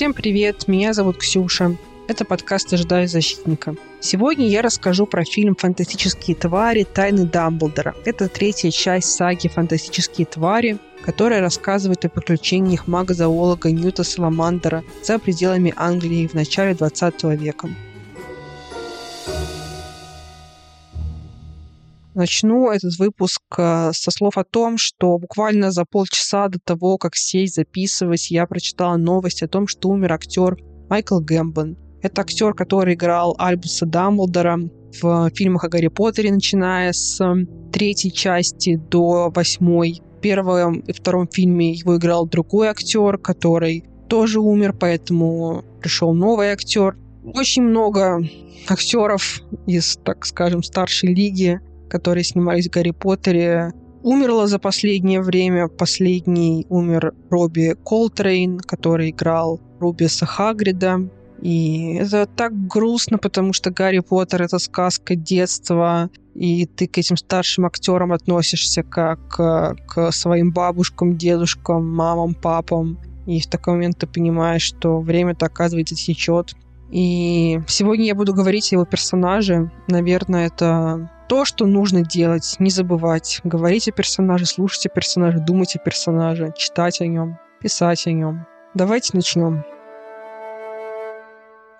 Всем привет, меня зовут Ксюша. Это подкаст «Ожидаю защитника». Сегодня я расскажу про фильм «Фантастические твари. Тайны Дамблдора». Это третья часть саги «Фантастические твари», которая рассказывает о приключениях мага-зоолога Ньюта Саламандера за пределами Англии в начале 20 века. Начну этот выпуск э, со слов о том, что буквально за полчаса до того, как сесть записывать, я прочитала новость о том, что умер актер Майкл Гэмбон. Это актер, который играл Альбуса Дамблдора в фильмах о Гарри Поттере, начиная с третьей части до восьмой. В первом и втором фильме его играл другой актер, который тоже умер, поэтому пришел новый актер. Очень много актеров из, так скажем, старшей лиги, которые снимались в Гарри Поттере, умерло за последнее время. Последний умер Робби Колтрейн, который играл Рубиса Хагрида. И это так грустно, потому что Гарри Поттер — это сказка детства, и ты к этим старшим актерам относишься как к своим бабушкам, дедушкам, мамам, папам. И в такой момент ты понимаешь, что время-то, оказывается, течет. И сегодня я буду говорить о его персонаже. Наверное, это то, что нужно делать, не забывать. Говорить о персонаже, слушать о персонаже, думать о персонаже, читать о нем, писать о нем. Давайте начнем.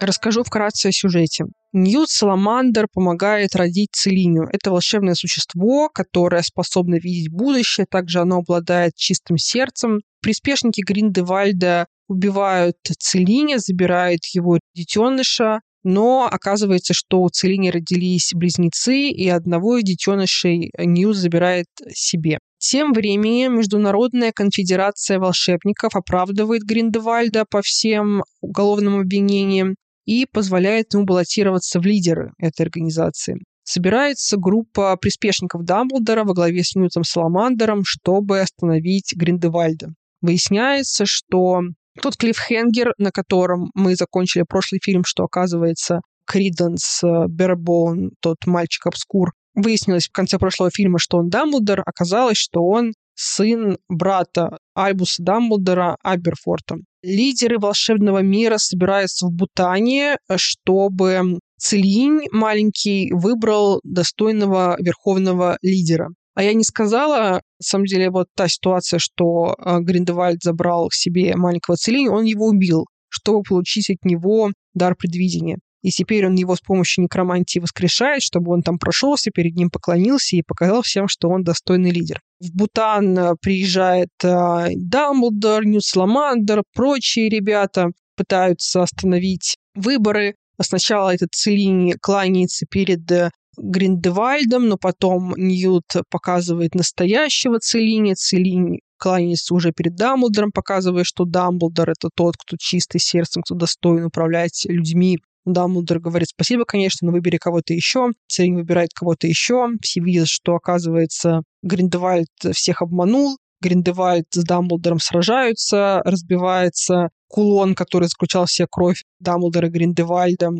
Расскажу вкратце о сюжете. Ньют Саламандр помогает родить Целиню. Это волшебное существо, которое способно видеть будущее. Также оно обладает чистым сердцем. Приспешники Гриндевальда убивают Целиня, забирают его детеныша, но оказывается, что у Целини родились близнецы, и одного из детенышей Ньют забирает себе. Тем временем Международная конфедерация волшебников оправдывает Гриндевальда по всем уголовным обвинениям и позволяет ему баллотироваться в лидеры этой организации. Собирается группа приспешников Дамблдора во главе с Ньютом Саламандером, чтобы остановить Гриндевальда. Выясняется, что тот клиффхенгер, на котором мы закончили прошлый фильм, что оказывается Криденс Бербоун, тот мальчик обскур, выяснилось в конце прошлого фильма, что он Дамблдор, оказалось, что он сын брата Альбуса Дамблдора Аберфорта. Лидеры волшебного мира собираются в Бутане, чтобы Целинь маленький выбрал достойного верховного лидера. А я не сказала, на самом деле, вот та ситуация, что а, Гриндевальд забрал к себе маленького Целинь, он его убил, чтобы получить от него дар предвидения. И теперь он его с помощью некромантии воскрешает, чтобы он там прошелся, перед ним поклонился и показал всем, что он достойный лидер. В Бутан э, приезжает э, Дамблдор, Ньют Сламандер, прочие ребята пытаются остановить выборы. Сначала этот Целини кланяется перед э, Гриндевальдом, но потом Ньют показывает настоящего Целини. Целини кланяется уже перед Дамблдором, показывая, что Дамблдор — это тот, кто чистый сердцем, кто достоин управлять людьми Дамблдор говорит спасибо, конечно, но выбери кого-то еще. Церин выбирает кого-то еще. Все видят, что, оказывается, Гриндевальд всех обманул. Гриндевальд с Дамблдором сражаются, разбивается кулон, который заключал в себе кровь Дамблдора и Гриндевальда.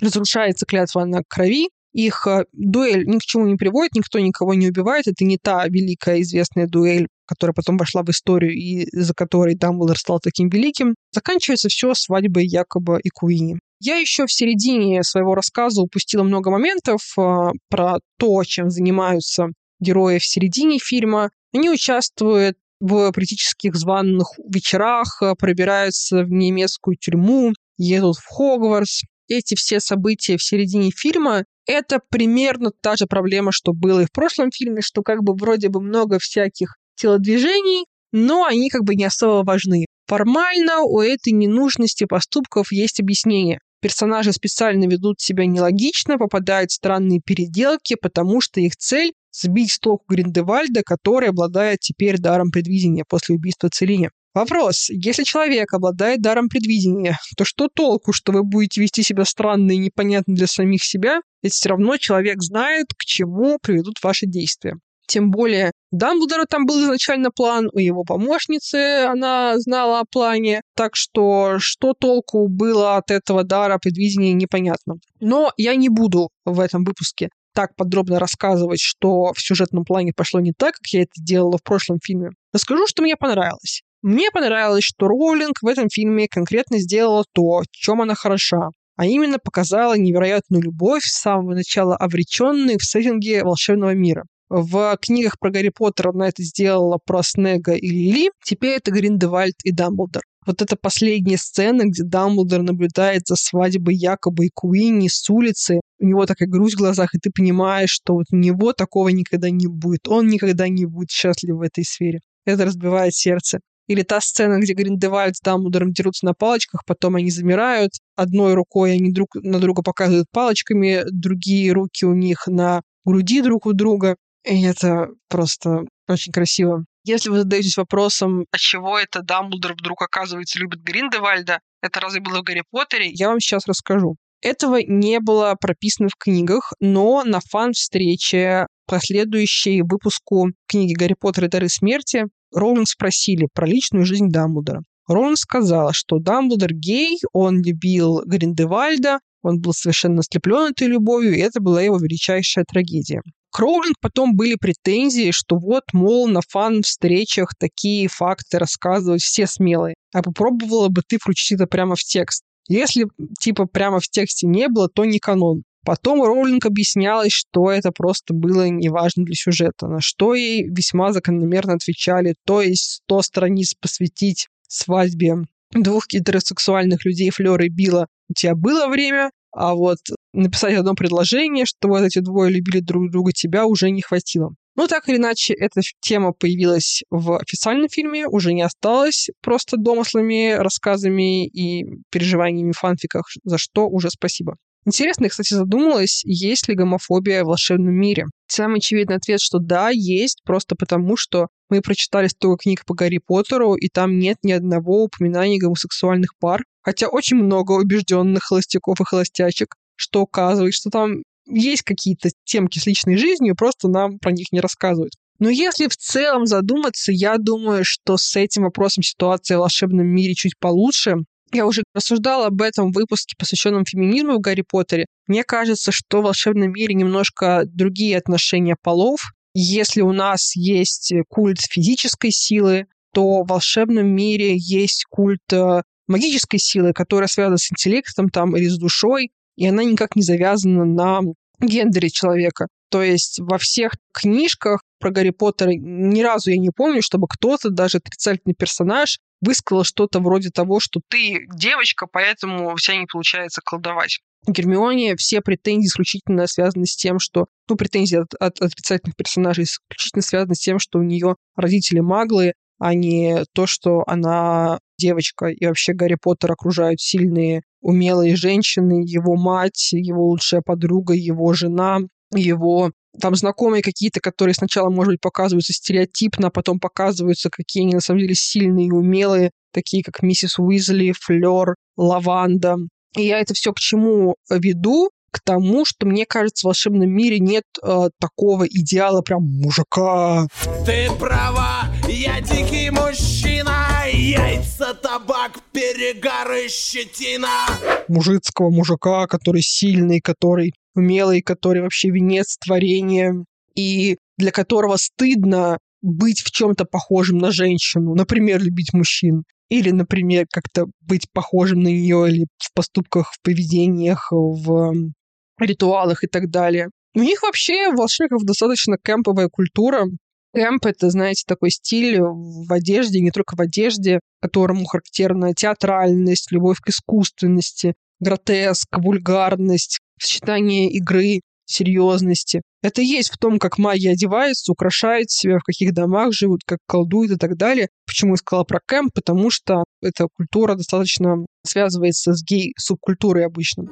Разрушается клятва на крови, их э, дуэль ни к чему не приводит, никто никого не убивает. Это не та великая известная дуэль, которая потом вошла в историю и за которой Дамблдор стал таким великим. Заканчивается все свадьбой якобы и Куини. Я еще в середине своего рассказа упустила много моментов э, про то, чем занимаются герои в середине фильма. Они участвуют в политических званных вечерах, э, пробираются в немецкую тюрьму, едут в Хогвартс. Эти все события в середине фильма — это примерно та же проблема, что было и в прошлом фильме, что как бы вроде бы много всяких телодвижений, но они как бы не особо важны. Формально у этой ненужности поступков есть объяснение. Персонажи специально ведут себя нелогично, попадают в странные переделки, потому что их цель — сбить с толку Гриндевальда, который обладает теперь даром предвидения после убийства Целине. Вопрос. Если человек обладает даром предвидения, то что толку, что вы будете вести себя странно и непонятно для самих себя, ведь все равно человек знает, к чему приведут ваши действия. Тем более Дамблдора там был изначально план, у его помощницы она знала о плане, так что что толку было от этого дара предвидения непонятно. Но я не буду в этом выпуске так подробно рассказывать, что в сюжетном плане пошло не так, как я это делала в прошлом фильме. Расскажу, что мне понравилось. Мне понравилось, что Роулинг в этом фильме конкретно сделала то, чем она хороша, а именно показала невероятную любовь с самого начала обреченной в сеттинге волшебного мира. В книгах про Гарри Поттера она это сделала про Снега и Лили, теперь это Гриндевальд и Дамблдор. Вот эта последняя сцена, где Дамблдор наблюдает за свадьбой якобы и Куинни с улицы, у него такая грусть в глазах, и ты понимаешь, что вот у него такого никогда не будет, он никогда не будет счастлив в этой сфере. Это разбивает сердце. Или та сцена, где Гриндевальд с Дамблдором дерутся на палочках, потом они замирают, одной рукой они друг на друга показывают палочками, другие руки у них на груди друг у друга. И это просто очень красиво. Если вы задаетесь вопросом, а чего это Дамблдор вдруг, оказывается, любит Гриндевальда, это разве было в Гарри Поттере, я вам сейчас расскажу. Этого не было прописано в книгах, но на фан-встрече, последующей выпуску книги «Гарри Поттер и дары смерти», Роулинг спросили про личную жизнь Дамблдора. Роланд сказал, что Дамблдор гей, он любил Гриндевальда, он был совершенно ослеплен этой любовью, и это была его величайшая трагедия. К потом были претензии, что вот, мол, на фан-встречах такие факты рассказывают все смелые. А попробовала бы ты включить это прямо в текст. Если, типа, прямо в тексте не было, то не канон. Потом Роулинг объяснялась, что это просто было неважно для сюжета, на что ей весьма закономерно отвечали, то есть 100 страниц посвятить свадьбе двух гетеросексуальных людей Флёра и Билла. У тебя было время, а вот написать одно предложение, что вот эти двое любили друг друга, тебя уже не хватило. Ну, так или иначе, эта тема появилась в официальном фильме, уже не осталась просто домыслами, рассказами и переживаниями в фанфиках, за что уже спасибо. Интересно, я, кстати, задумалась, есть ли гомофобия в волшебном мире. Самый очевидный ответ, что да, есть, просто потому что мы прочитали столько книг по Гарри Поттеру, и там нет ни одного упоминания гомосексуальных пар, хотя очень много убежденных холостяков и холостячек, что указывает, что там есть какие-то темки с личной жизнью, просто нам про них не рассказывают. Но если в целом задуматься, я думаю, что с этим вопросом ситуация в волшебном мире чуть получше, я уже рассуждала об этом в выпуске, посвященном феминизму в Гарри Поттере. Мне кажется, что в волшебном мире немножко другие отношения полов. Если у нас есть культ физической силы, то в волшебном мире есть культ э, магической силы, которая связана с интеллектом там, или с душой, и она никак не завязана на гендере человека. То есть во всех книжках про Гарри Поттера ни разу я не помню, чтобы кто-то, даже отрицательный персонаж, высказал что-то вроде того, что ты девочка, поэтому у тебя не получается колдовать. Гермионе все претензии исключительно связаны с тем, что... Ну, претензии от, от отрицательных персонажей исключительно связаны с тем, что у нее родители маглы, а не то, что она девочка. И вообще Гарри Поттер окружают сильные, умелые женщины, его мать, его лучшая подруга, его жена, его там знакомые какие-то, которые сначала, может быть, показываются стереотипно, а потом показываются, какие они на самом деле сильные и умелые, такие как миссис Уизли, Флёр, Лаванда. И я это все к чему веду? К тому, что мне кажется, в волшебном мире нет э, такого идеала прям мужика. Ты права, я дикий мужчина, яйца, табак, перегары, щетина. Мужицкого мужика, который сильный, который умелый, который вообще венец творения, и для которого стыдно быть в чем-то похожим на женщину, например, любить мужчин, или, например, как-то быть похожим на нее или в поступках, в поведениях, в ритуалах и так далее. У них вообще, волшебников, достаточно кемповая культура. Кэмп — это, знаете, такой стиль в одежде, не только в одежде, которому характерна театральность, любовь к искусственности, гротеск, вульгарность, сочетание игры, серьезности. Это есть в том, как магия одевается, украшает себя, в каких домах живут, как колдуют и так далее. Почему я сказала про кэмп? Потому что эта культура достаточно связывается с гей-субкультурой обычно.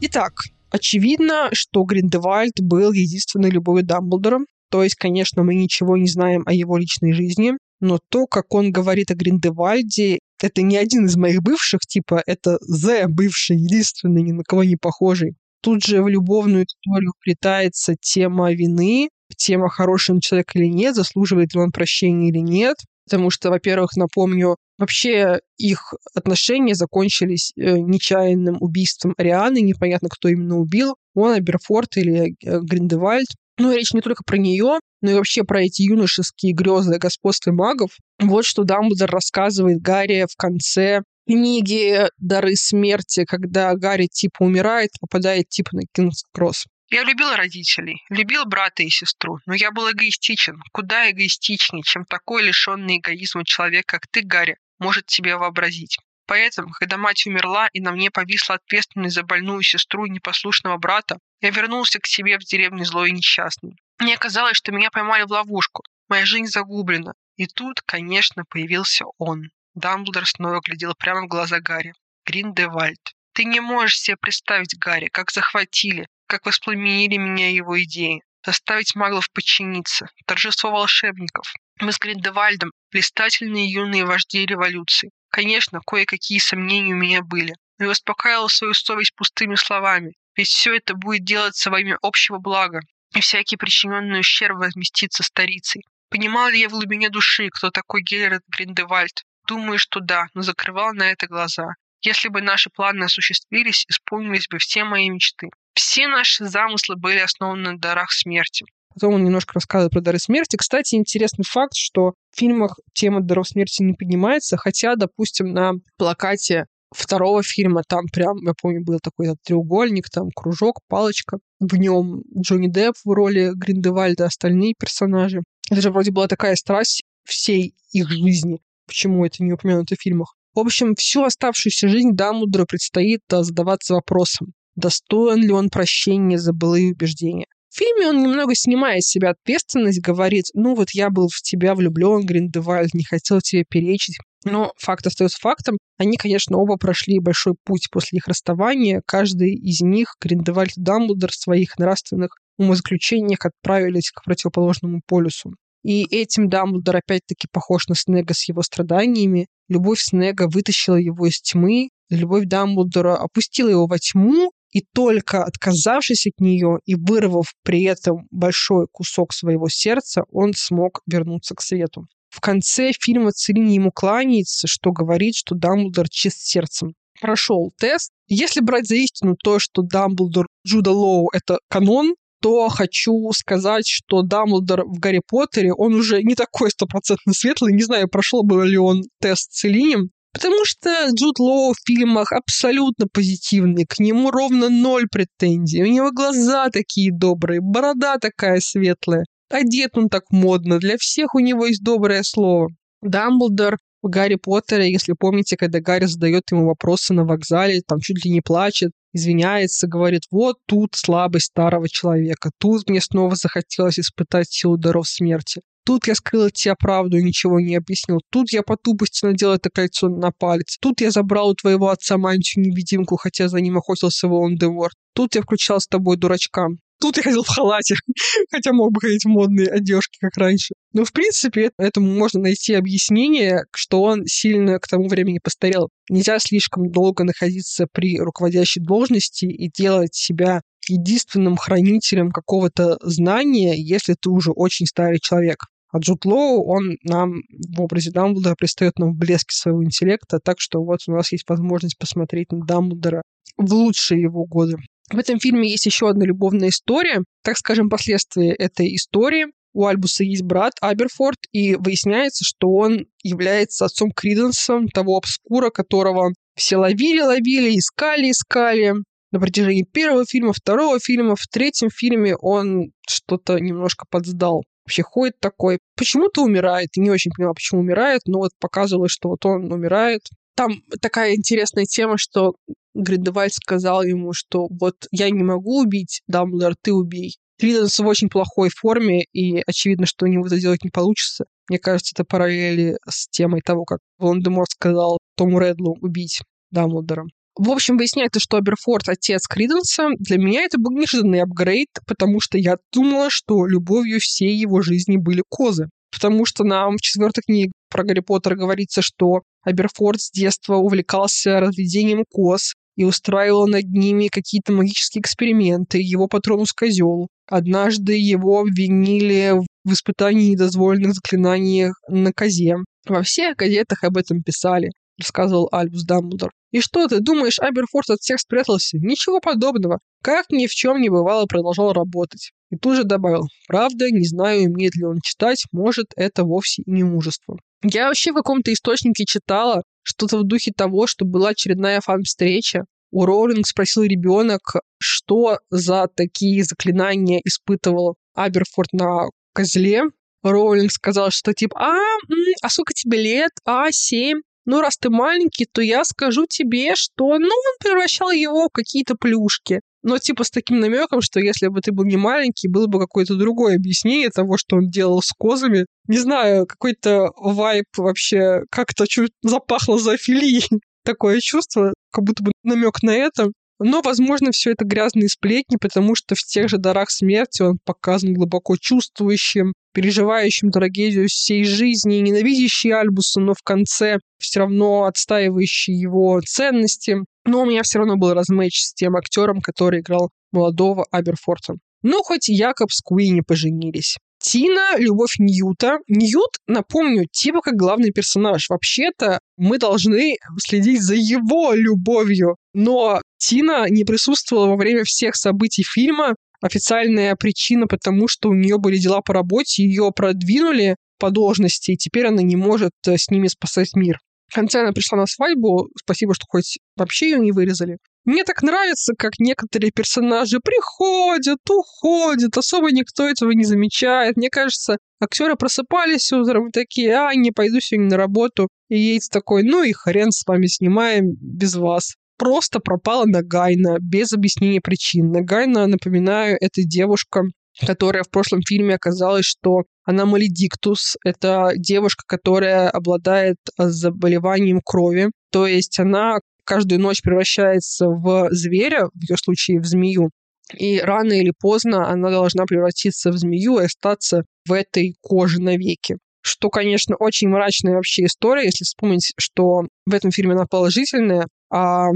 Итак, очевидно, что Гриндевальд был единственной любовью Дамблдора. То есть, конечно, мы ничего не знаем о его личной жизни, но то, как он говорит о Гриндевальде, это не один из моих бывших, типа, это Зе бывший, единственный, ни на кого не похожий. Тут же в любовную историю вплетается тема вины, тема, хороший он человек или нет, заслуживает ли он прощения или нет. Потому что, во-первых, напомню, вообще их отношения закончились э, нечаянным убийством Арианы, непонятно, кто именно убил, он, Аберфорд или э, Гриндевальд. Ну, речь не только про нее, но и вообще про эти юношеские грезы о господстве магов. Вот что Дамблдор рассказывает Гарри в конце книги «Дары смерти», когда Гарри типа умирает, попадает типа на Кингс-Кросс. Я любил родителей, любил брата и сестру, но я был эгоистичен, куда эгоистичнее, чем такой лишенный эгоизма человек, как ты, Гарри, может себе вообразить. Поэтому, когда мать умерла и на мне повисла ответственность за больную сестру и непослушного брата, я вернулся к себе в деревню злой и несчастный. Мне казалось, что меня поймали в ловушку, моя жизнь загублена. И тут, конечно, появился он. Дамблдор снова глядел прямо в глаза Гарри. Гриндевальд. Ты не можешь себе представить, Гарри, как захватили, как воспламенили меня его идеи. Заставить маглов подчиниться. Торжество волшебников. Мы с Гриндевальдом блистательные юные вожди революции. Конечно, кое-какие сомнения у меня были. Но я успокаивал свою совесть пустыми словами. Ведь все это будет делаться во имя общего блага, и всякий причиненный ущерб возместится старицей. Понимал ли я в глубине души, кто такой Геррит Гриндевальд? Думаю, что да, но закрывал на это глаза. Если бы наши планы осуществились, исполнились бы все мои мечты. Все наши замыслы были основаны на дарах смерти. Потом он немножко рассказывает про дары смерти. Кстати, интересный факт, что в фильмах тема даров смерти не поднимается, хотя, допустим, на плакате второго фильма там прям, я помню, был такой треугольник, там кружок, палочка. В нем Джонни Депп в роли Гриндевальда, остальные персонажи. Это же вроде была такая страсть всей их жизни. Почему это не упомянуто в фильмах? В общем, всю оставшуюся жизнь Дамблдору предстоит задаваться вопросом, достоин ли он прощения за былые убеждения. Фильме он немного снимает с себя ответственность, говорит, ну вот я был в тебя влюблен, Гриндевальд, не хотел тебе перечить. Но факт остается фактом. Они, конечно, оба прошли большой путь после их расставания. Каждый из них, Гриндевальд и Дамблдор, в своих нравственных умозаключениях отправились к противоположному полюсу. И этим Дамблдор опять-таки похож на Снега с его страданиями. Любовь Снега вытащила его из тьмы, любовь Дамблдора опустила его во тьму, и только отказавшись от нее и вырвав при этом большой кусок своего сердца, он смог вернуться к свету. В конце фильма Целини ему кланяется, что говорит, что Дамблдор чист сердцем. Прошел тест. Если брать за истину то, что Дамблдор Джуда Лоу — это канон, то хочу сказать, что Дамблдор в Гарри Поттере, он уже не такой стопроцентно светлый. Не знаю, прошел бы ли он тест с Целинем, Потому что Джуд Лоу в фильмах абсолютно позитивный, к нему ровно ноль претензий. У него глаза такие добрые, борода такая светлая. Одет он так модно, для всех у него есть доброе слово. Дамблдор в Гарри Поттере, если помните, когда Гарри задает ему вопросы на вокзале, там чуть ли не плачет, извиняется, говорит, вот тут слабость старого человека, тут мне снова захотелось испытать силу даров смерти. Тут я скрыл от тебя правду и ничего не объяснил. Тут я по тупости надел это кольцо на палец. Тут я забрал у твоего отца мантию-невидимку, хотя за ним охотился Волан-де-Ворд. Тут я включал с тобой дурачка. Тут я ходил в халате, хотя мог бы ходить в модные одежки, как раньше. Но, в принципе, этому можно найти объяснение, что он сильно к тому времени постарел. Нельзя слишком долго находиться при руководящей должности и делать себя единственным хранителем какого-то знания, если ты уже очень старый человек. А Джуд Лоу, он нам в образе Дамблдора пристает нам в блеске своего интеллекта, так что вот у нас есть возможность посмотреть на Дамблдора в лучшие его годы. В этом фильме есть еще одна любовная история, так скажем, последствия этой истории. У Альбуса есть брат Аберфорд, и выясняется, что он является отцом Криденса, того обскура, которого все ловили-ловили, искали-искали. На протяжении первого фильма, второго фильма, в третьем фильме он что-то немножко подсдал вообще ходит такой. Почему-то умирает. Не очень поняла, почему умирает, но вот показывалось, что вот он умирает. Там такая интересная тема, что Гриндевальд сказал ему, что вот я не могу убить Дамблдор, ты убей. Криденс в очень плохой форме, и очевидно, что у него это сделать не получится. Мне кажется, это параллели с темой того, как Волан-де-Морт сказал Тому Редлу убить Дамблдора. В общем, выясняется, что Аберфорд — отец Криденса. Для меня это был неожиданный апгрейд, потому что я думала, что любовью всей его жизни были козы. Потому что нам в четвертой книге про Гарри Поттера говорится, что Аберфорд с детства увлекался разведением коз и устраивал над ними какие-то магические эксперименты. Его патронус козел. Однажды его обвинили в испытании недозволенных заклинаний на козе. Во всех газетах об этом писали рассказывал Альбус Дамблдор. «И что ты, думаешь, Аберфорд от всех спрятался? Ничего подобного. как ни в чем не бывало, продолжал работать. И тут же добавил, правда, не знаю, умеет ли он читать, может, это вовсе и не мужество. Я вообще в каком-то источнике читала что-то в духе того, что была очередная фан-встреча. У Роулинг спросил ребенок, что за такие заклинания испытывал Аберфорд на козле. Роулинг сказал, что типа, а, а сколько тебе лет? А, семь. Ну, раз ты маленький, то я скажу тебе, что, ну, он превращал его в какие-то плюшки. Но типа с таким намеком, что если бы ты был не маленький, было бы какое-то другое объяснение того, что он делал с козами. Не знаю, какой-то вайп вообще как-то чуть запахло зоофилией. Такое чувство, как будто бы намек на это. Но, возможно, все это грязные сплетни, потому что в тех же дарах смерти он показан глубоко чувствующим, переживающим трагедию всей жизни, ненавидящий Альбуса, но в конце все равно отстаивающий его ценности. Но у меня все равно был размэч с тем актером, который играл молодого Аберфорта. Ну, хоть Якоб с Куинни поженились. Тина — любовь Ньюта. Ньют, напомню, типа как главный персонаж. Вообще-то мы должны следить за его любовью. Но Тина не присутствовала во время всех событий фильма. Официальная причина, потому что у нее были дела по работе, ее продвинули по должности, и теперь она не может э, с ними спасать мир. В конце она пришла на свадьбу. Спасибо, что хоть вообще ее не вырезали. Мне так нравится, как некоторые персонажи приходят, уходят, особо никто этого не замечает. Мне кажется, актеры просыпались утром и такие, а, не пойду сегодня на работу. И Йейтс такой, ну и хрен с вами снимаем без вас. Просто пропала Нагайна, без объяснения причин. Нагайна, напоминаю, это девушка, которая в прошлом фильме оказалась, что она маледиктус. Это девушка, которая обладает заболеванием крови. То есть она каждую ночь превращается в зверя, в ее случае в змею, и рано или поздно она должна превратиться в змею и остаться в этой коже навеки. Что, конечно, очень мрачная вообще история, если вспомнить, что в этом фильме она положительная, а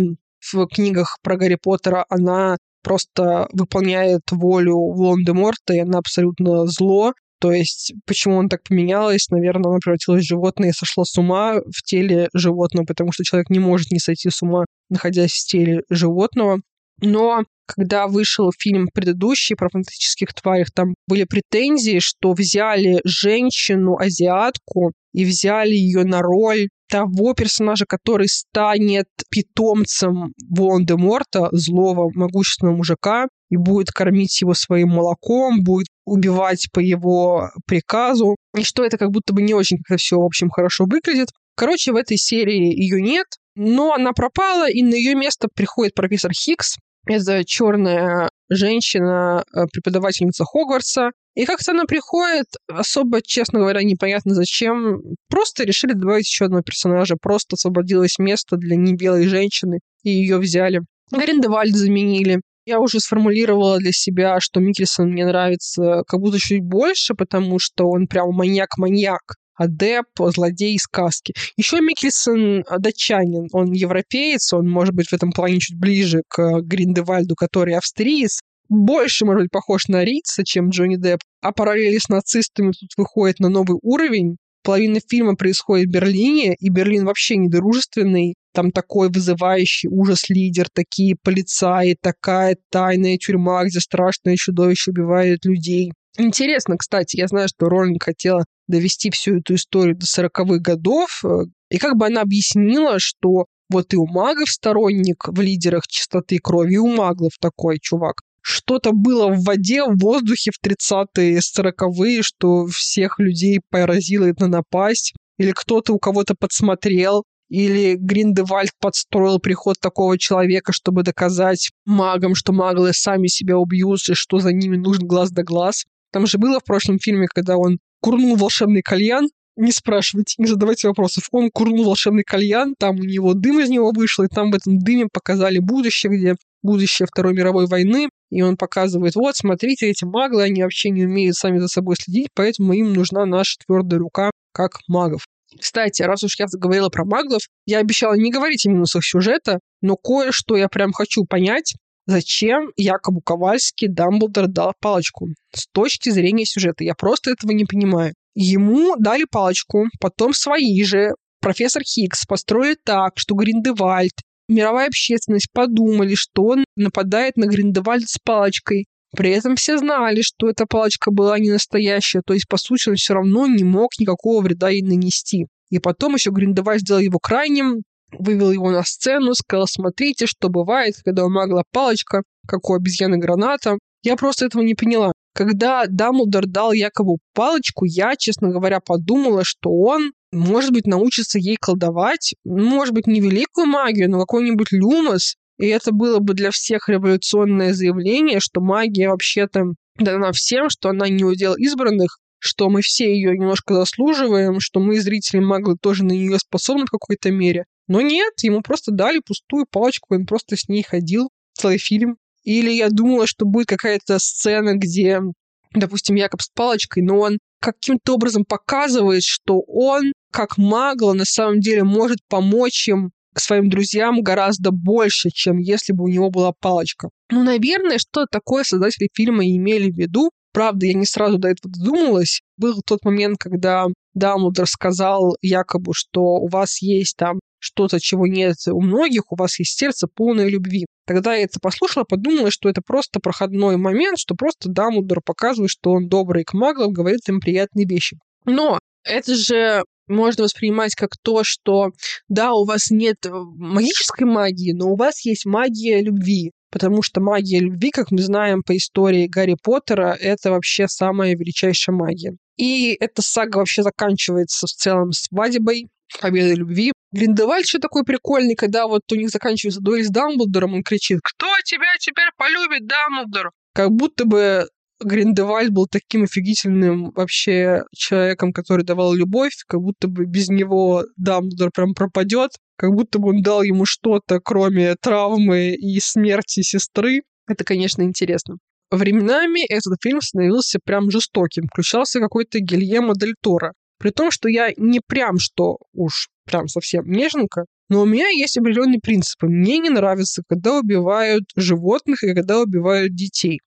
в книгах про Гарри Поттера она просто выполняет волю Волан-де-Морта, и она абсолютно зло, то есть, почему он так поменялось? Наверное, она превратилась в животное и сошла с ума в теле животного, потому что человек не может не сойти с ума, находясь в теле животного. Но когда вышел фильм предыдущий про фантастических тварях, там были претензии, что взяли женщину-азиатку и взяли ее на роль того персонажа, который станет питомцем Волан-де-Морта, злого могущественного мужика, и будет кормить его своим молоком, будет убивать по его приказу, и что это как будто бы не очень как-то все, в общем, хорошо выглядит. Короче, в этой серии ее нет, но она пропала, и на ее место приходит профессор Хикс. Это черная женщина, э, преподавательница Хогвартса. И как-то она приходит, особо, честно говоря, непонятно зачем. Просто решили добавить еще одного персонажа. Просто освободилось место для небелой женщины, и ее взяли. Гриндевальд заменили. Я уже сформулировала для себя, что Микельсон мне нравится как будто чуть больше, потому что он прям маньяк-маньяк адеп, злодей сказки. Еще Микельсон датчанин, он европеец, он может быть в этом плане чуть ближе к Гриндевальду, который австриец, больше, может быть, похож на Рица, чем Джонни Депп, а параллели с нацистами тут выходит на новый уровень. Половина фильма происходит в Берлине, и Берлин вообще недружественный. Там такой вызывающий ужас лидер, такие полицаи, такая тайная тюрьма, где страшное чудовище убивает людей. Интересно, кстати, я знаю, что Роллинг хотела довести всю эту историю до 40-х годов, э, и как бы она объяснила, что вот и у магов сторонник в лидерах чистоты крови, и у маглов такой чувак. Что-то было в воде, в воздухе в 30-е, 40-е, что всех людей поразило это напасть, или кто-то у кого-то подсмотрел, или Гриндевальд подстроил приход такого человека, чтобы доказать магам, что маглы сами себя убьют, и что за ними нужен глаз да глаз. Там же было в прошлом фильме, когда он курнул волшебный кальян, не спрашивайте, не задавайте вопросов. Он курнул волшебный кальян, там у него дым из него вышел, и там в этом дыме показали будущее, где будущее Второй мировой войны, и он показывает, вот, смотрите, эти маглы, они вообще не умеют сами за собой следить, поэтому им нужна наша твердая рука, как магов. Кстати, раз уж я заговорила про маглов, я обещала не говорить о минусах сюжета, но кое-что я прям хочу понять, зачем Якобу Ковальски Дамблдор дал палочку. С точки зрения сюжета, я просто этого не понимаю. Ему дали палочку, потом свои же, профессор Хиггс построили так, что Гриндевальд мировая общественность подумали, что он нападает на Гриндевальд с палочкой. При этом все знали, что эта палочка была не настоящая, то есть, по сути, он все равно не мог никакого вреда ей нанести. И потом еще Гриндевальд сделал его крайним, вывел его на сцену, сказал, смотрите, что бывает, когда у магла палочка, как у обезьяны граната. Я просто этого не поняла. Когда Дамблдор дал Якову палочку, я, честно говоря, подумала, что он, может быть, научится ей колдовать. Может быть, не великую магию, но какой-нибудь люмос. И это было бы для всех революционное заявление, что магия вообще-то дана всем, что она не удел избранных, что мы все ее немножко заслуживаем, что мы, зрители маглы, тоже на нее способны в какой-то мере. Но нет, ему просто дали пустую палочку, он просто с ней ходил целый фильм. Или я думала, что будет какая-то сцена, где, допустим, Якоб с палочкой, но он каким-то образом показывает, что он, как магл, на самом деле может помочь им своим друзьям гораздо больше, чем если бы у него была палочка. Ну, наверное, что такое создатели фильма имели в виду. Правда, я не сразу до этого додумалась. Был тот момент, когда Дамблдор сказал якобы, что у вас есть там что-то, чего нет у многих, у вас есть сердце полное любви. Тогда я это послушала, подумала, что это просто проходной момент, что просто Дамблдор показывает, что он добрый к маглам, говорит им приятные вещи. Но это же можно воспринимать как то, что да, у вас нет магической магии, но у вас есть магия любви. Потому что магия любви, как мы знаем по истории Гарри Поттера, это вообще самая величайшая магия. И эта сага вообще заканчивается в целом свадьбой, победой любви. Гриндевальд еще такой прикольный, когда вот у них заканчивается дуэль с Дамблдором, он кричит «Кто тебя теперь полюбит, Дамблдор?» Как будто бы Гриндевальд был таким офигительным вообще человеком, который давал любовь, как будто бы без него Дамблдор прям пропадет, как будто бы он дал ему что-то, кроме травмы и смерти сестры. Это, конечно, интересно. Временами этот фильм становился прям жестоким. Включался какой-то Гильемо Дель Торо. При том, что я не прям что уж прям совсем неженка, но у меня есть определенные принципы. Мне не нравится, когда убивают животных и когда убивают детей.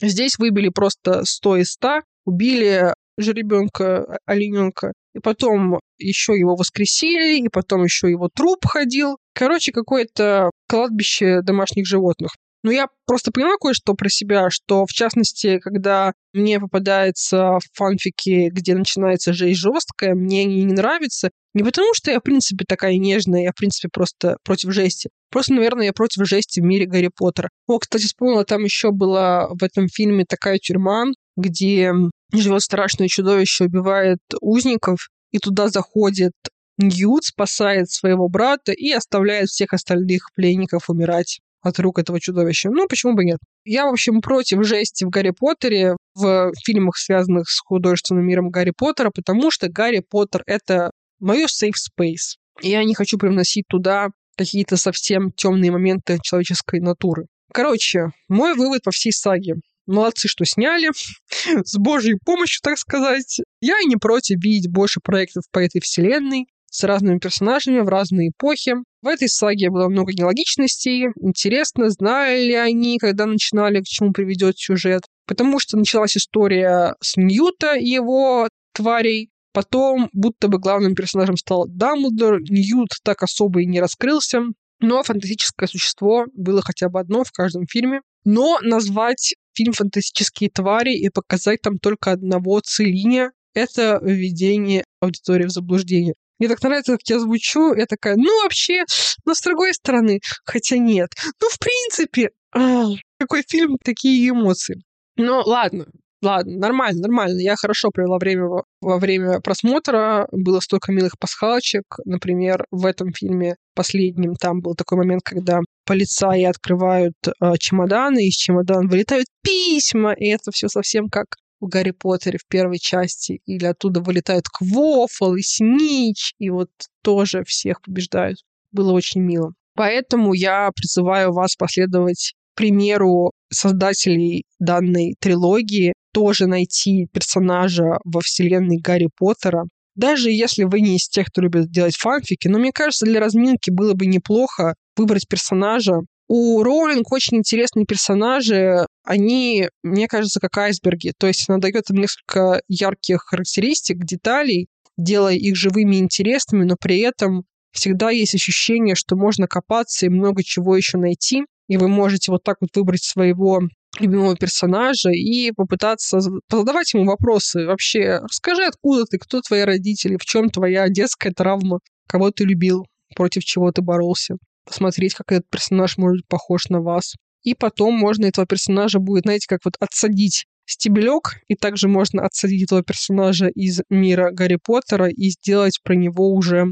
Здесь выбили просто 100 из 100, убили жеребенка, олененка, и потом еще его воскресили, и потом еще его труп ходил. Короче, какое-то кладбище домашних животных. Но я просто поняла кое-что про себя, что, в частности, когда мне попадаются фанфики, где начинается жизнь жесткая, мне они не нравятся. Не потому, что я, в принципе, такая нежная, я, в принципе, просто против жести. Просто, наверное, я против жести в мире Гарри Поттера. О, кстати, вспомнила, там еще была в этом фильме такая тюрьма, где живет страшное чудовище, убивает узников, и туда заходит Ньют, спасает своего брата и оставляет всех остальных пленников умирать от рук этого чудовища. Ну, почему бы нет? Я, в общем, против жести в Гарри Поттере, в фильмах, связанных с художественным миром Гарри Поттера, потому что Гарри Поттер — это мое safe space. И я не хочу привносить туда какие-то совсем темные моменты человеческой натуры. Короче, мой вывод по всей саге. Молодцы, что сняли. С божьей помощью, так сказать. Я не против видеть больше проектов по этой вселенной с разными персонажами в разные эпохи. В этой саге было много нелогичностей. Интересно, знали ли они, когда начинали, к чему приведет сюжет. Потому что началась история с Ньюта и его тварей. Потом будто бы главным персонажем стал Дамблдор. Ньют так особо и не раскрылся. Но фантастическое существо было хотя бы одно в каждом фильме. Но назвать фильм «Фантастические твари» и показать там только одного Целиния — это введение аудитории в заблуждение. Мне так нравится, как я звучу. Я такая, ну, вообще, но с другой стороны, хотя нет. Ну, в принципе, а, какой фильм, такие эмоции. Ну, ладно, Ладно, нормально, нормально. Я хорошо провела время во, время просмотра. Было столько милых пасхалочек. Например, в этом фильме последнем там был такой момент, когда полицаи открывают э, чемоданы, из чемодана вылетают письма, и это все совсем как в Гарри Поттере в первой части, или оттуда вылетают Квофл и Снич, и вот тоже всех побеждают. Было очень мило. Поэтому я призываю вас последовать примеру создателей данной трилогии, тоже найти персонажа во вселенной Гарри Поттера. Даже если вы не из тех, кто любит делать фанфики, но мне кажется, для разминки было бы неплохо выбрать персонажа, у Роулинг очень интересные персонажи. Они, мне кажется, как айсберги. То есть она дает им несколько ярких характеристик, деталей, делая их живыми и интересными, но при этом всегда есть ощущение, что можно копаться и много чего еще найти, и вы можете вот так вот выбрать своего любимого персонажа и попытаться задавать ему вопросы. Вообще, расскажи, откуда ты, кто твои родители, в чем твоя детская травма, кого ты любил, против чего ты боролся. Посмотреть, как этот персонаж может быть похож на вас. И потом можно этого персонажа будет, знаете, как вот отсадить стебелек, и также можно отсадить этого персонажа из мира Гарри Поттера и сделать про него уже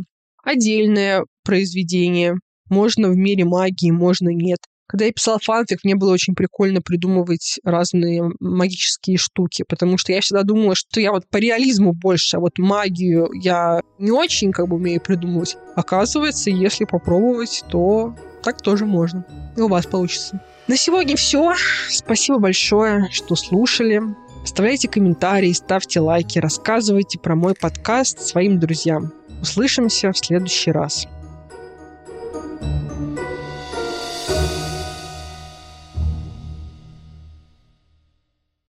отдельное произведение. Можно в мире магии, можно нет. Когда я писал фанфик, мне было очень прикольно придумывать разные магические штуки, потому что я всегда думала, что я вот по реализму больше, а вот магию я не очень как бы умею придумывать. Оказывается, если попробовать, то так тоже можно. И у вас получится. На сегодня все. Спасибо большое, что слушали. Оставляйте комментарии, ставьте лайки, рассказывайте про мой подкаст своим друзьям. Услышимся в следующий раз. thank you